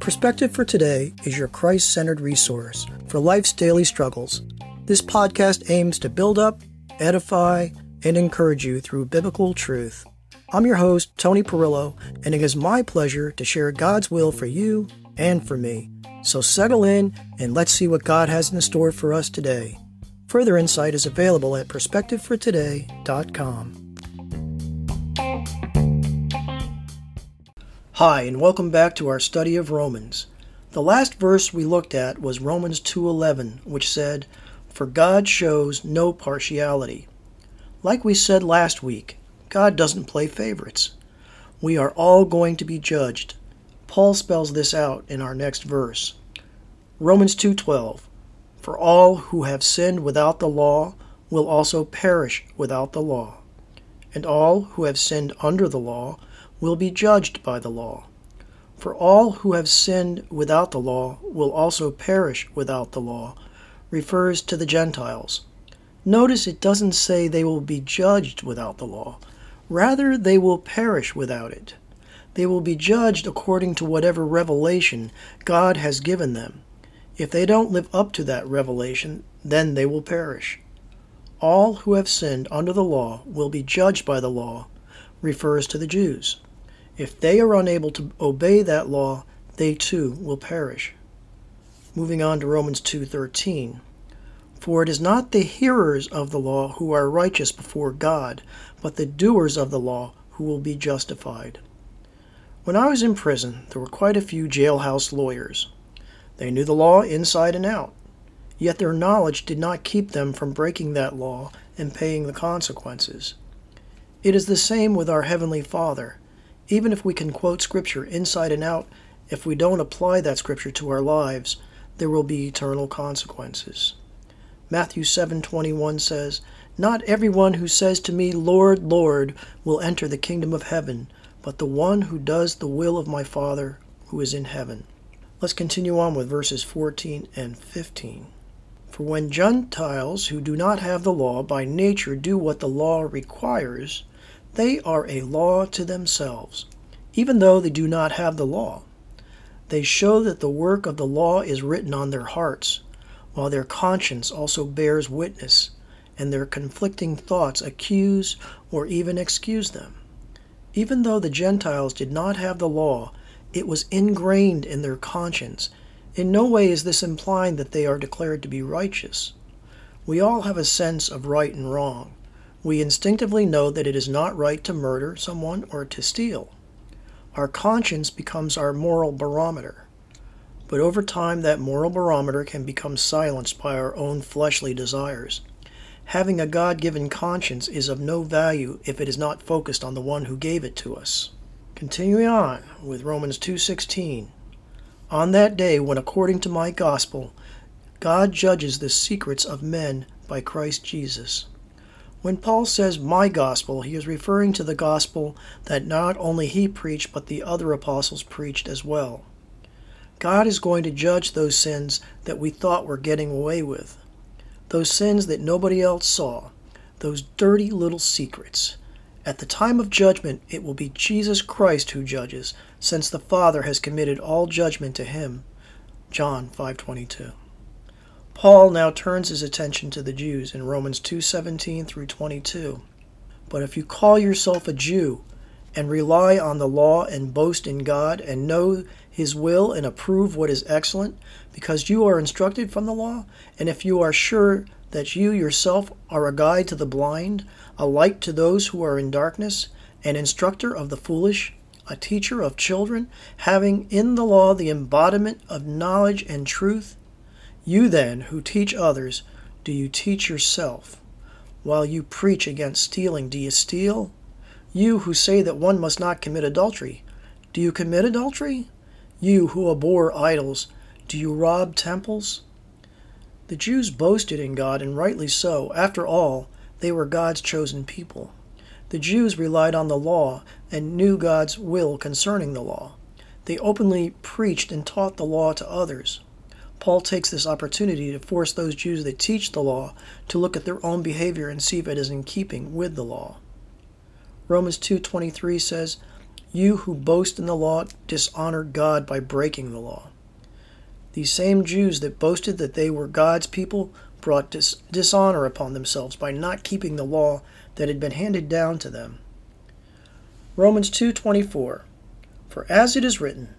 Perspective for Today is your Christ centered resource for life's daily struggles. This podcast aims to build up, edify, and encourage you through biblical truth. I'm your host, Tony Perillo, and it is my pleasure to share God's will for you and for me. So settle in and let's see what God has in store for us today. Further insight is available at perspectivefortoday.com. Hi, and welcome back to our study of Romans. The last verse we looked at was Romans 2:11, which said, "For God shows no partiality." Like we said last week, God doesn't play favorites. We are all going to be judged. Paul spells this out in our next verse. Romans 2:12 For all who have sinned without the law will also perish without the law, and all who have sinned under the law will be judged by the law. For all who have sinned without the law will also perish without the law, refers to the Gentiles. Notice it doesn't say they will be judged without the law. Rather, they will perish without it. They will be judged according to whatever revelation God has given them. If they don't live up to that revelation, then they will perish. All who have sinned under the law will be judged by the law, refers to the Jews. If they are unable to obey that law, they too will perish. Moving on to Romans 2:13. For it is not the hearers of the law who are righteous before God, but the doers of the law who will be justified. When I was in prison, there were quite a few jailhouse lawyers. They knew the law inside and out, yet their knowledge did not keep them from breaking that law and paying the consequences. It is the same with our Heavenly Father. Even if we can quote Scripture inside and out, if we don't apply that Scripture to our lives, there will be eternal consequences. Matthew 7:21 says, "Not everyone who says to me, Lord, Lord, will enter the kingdom of heaven, but the one who does the will of my Father who is in heaven." Let's continue on with verses 14 and 15. For when Gentiles who do not have the law by nature do what the law requires, they are a law to themselves, even though they do not have the law. They show that the work of the law is written on their hearts, while their conscience also bears witness, and their conflicting thoughts accuse or even excuse them. Even though the Gentiles did not have the law, it was ingrained in their conscience. In no way is this implying that they are declared to be righteous. We all have a sense of right and wrong. We instinctively know that it is not right to murder someone or to steal. Our conscience becomes our moral barometer. But over time, that moral barometer can become silenced by our own fleshly desires. Having a God given conscience is of no value if it is not focused on the one who gave it to us. Continuing on with Romans 2:16. On that day when according to my gospel God judges the secrets of men by Christ Jesus. When Paul says my gospel, he is referring to the gospel that not only he preached, but the other apostles preached as well. God is going to judge those sins that we thought we're getting away with, those sins that nobody else saw, those dirty little secrets. At the time of judgment, it will be Jesus Christ who judges, since the Father has committed all judgment to him. John 5:22. Paul now turns his attention to the Jews in Romans 2:17 through 22. But if you call yourself a Jew and rely on the law and boast in God and know his will and approve what is excellent because you are instructed from the law, and if you are sure that you yourself are a guide to the blind, a light to those who are in darkness, an instructor of the foolish, a teacher of children, having in the law the embodiment of knowledge and truth, you then, who teach others, do you teach yourself? While you preach against stealing, do you steal? You who say that one must not commit adultery, do you commit adultery? You who abhor idols, do you rob temples? The Jews boasted in God, and rightly so. After all, they were God's chosen people. The Jews relied on the law and knew God's will concerning the law. They openly preached and taught the law to others. Paul takes this opportunity to force those Jews that teach the law to look at their own behavior and see if it is in keeping with the law. Romans 2:23 says, You who boast in the law dishonor God by breaking the law. These same Jews that boasted that they were God's people brought dis- dishonor upon themselves by not keeping the law that had been handed down to them. Romans 2:24 For as it is written,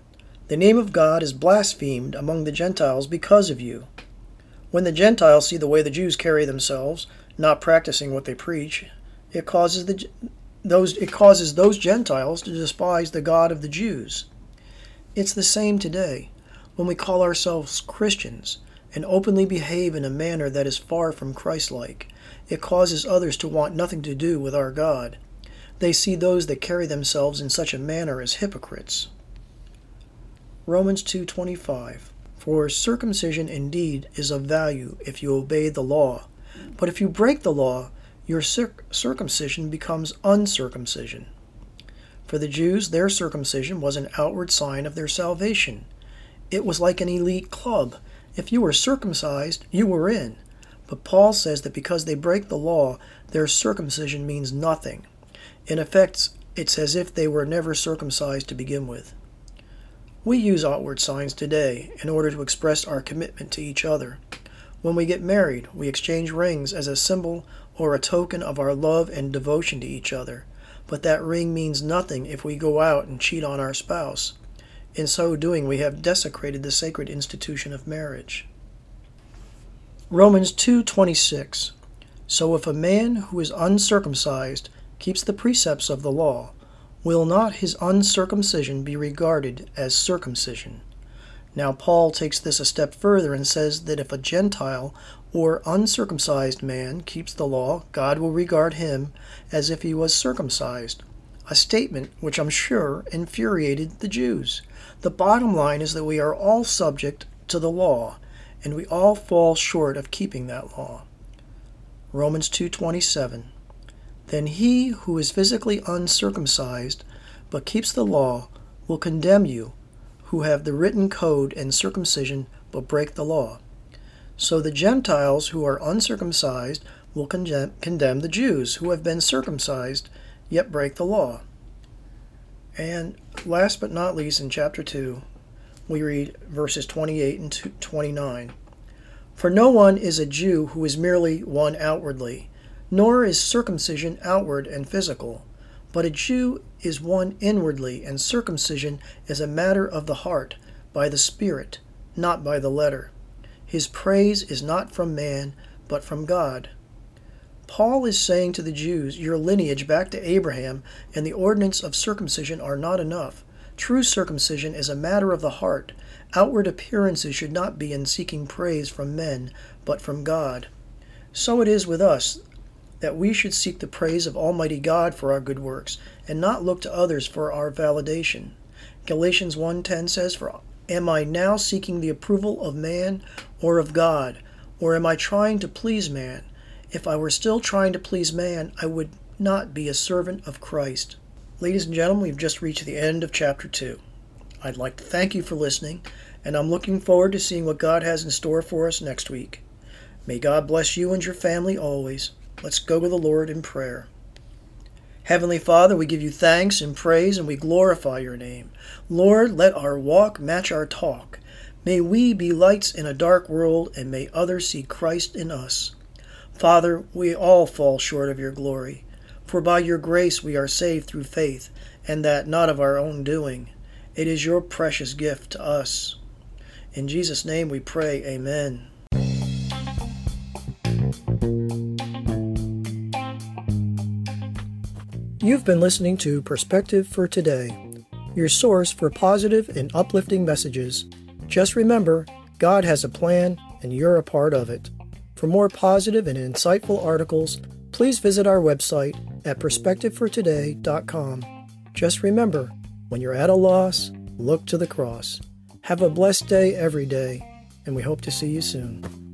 the name of God is blasphemed among the Gentiles because of you. When the Gentiles see the way the Jews carry themselves, not practicing what they preach, it causes the those it causes those Gentiles to despise the God of the Jews. It's the same today when we call ourselves Christians and openly behave in a manner that is far from Christ-like. It causes others to want nothing to do with our God. They see those that carry themselves in such a manner as hypocrites. Romans 2:25 For circumcision indeed is of value if you obey the law, but if you break the law, your circ- circumcision becomes uncircumcision. For the Jews, their circumcision was an outward sign of their salvation. It was like an elite club. If you were circumcised, you were in. But Paul says that because they break the law, their circumcision means nothing. In effect, it's as if they were never circumcised to begin with. We use outward signs today in order to express our commitment to each other. When we get married, we exchange rings as a symbol or a token of our love and devotion to each other, but that ring means nothing if we go out and cheat on our spouse. In so doing, we have desecrated the sacred institution of marriage. Romans 2:26 So if a man who is uncircumcised keeps the precepts of the law, will not his uncircumcision be regarded as circumcision? Now Paul takes this a step further and says that if a Gentile or uncircumcised man keeps the law, God will regard him as if he was circumcised. A statement which I'm sure infuriated the Jews. The bottom line is that we are all subject to the law, and we all fall short of keeping that law. Romans 2:27 Then he who is physically uncircumcised but keeps the law will condemn you who have the written code and circumcision but break the law. So the Gentiles who are uncircumcised will condemn, condemn the Jews who have been circumcised yet break the law. And last but not least, in chapter 2, we read verses 28 and 29. For no one is a Jew who is merely one outwardly, nor is circumcision outward and physical, but a Jew is one inwardly, and circumcision is a matter of the heart, by the Spirit, not by the letter. His praise is not from man, but from God. Paul is saying to the Jews, Your lineage back to Abraham and the ordinance of circumcision are not enough. True circumcision is a matter of the heart. Outward appearances should not be in seeking praise from men, but from God. So it is with us that we should seek the praise of Almighty God for our good works, and not look to others for our validation. Galatians 1:10 says, "For Am I now seeking the approval of man or of God? Or am I trying to please man? If I were still trying to please man, I would not be a servant of Christ. Ladies and gentlemen, we've just reached the end of chapter 2. I'd like to thank you for listening, and I'm looking forward to seeing what God has in store for us next week. May God bless you and your family always. Let's go to the Lord in prayer. Heavenly Father, we give you thanks and praise and we glorify your name. Lord, let our walk match our talk. May we be lights in a dark world and may others see Christ in us. Father, we all fall short of your glory, for by your grace we are saved through faith, and that not of our own doing. It is your precious gift to us. In Jesus' name we pray, Amen. You've been listening to Perspective for Today, your source for positive and uplifting messages. Just remember, God has a plan and you're a part of it. For more positive and insightful articles, please visit our website at perspectivefortoday.com. Just remember, when you're at a loss, look to the cross. Have a blessed day every day, and we hope to see you soon.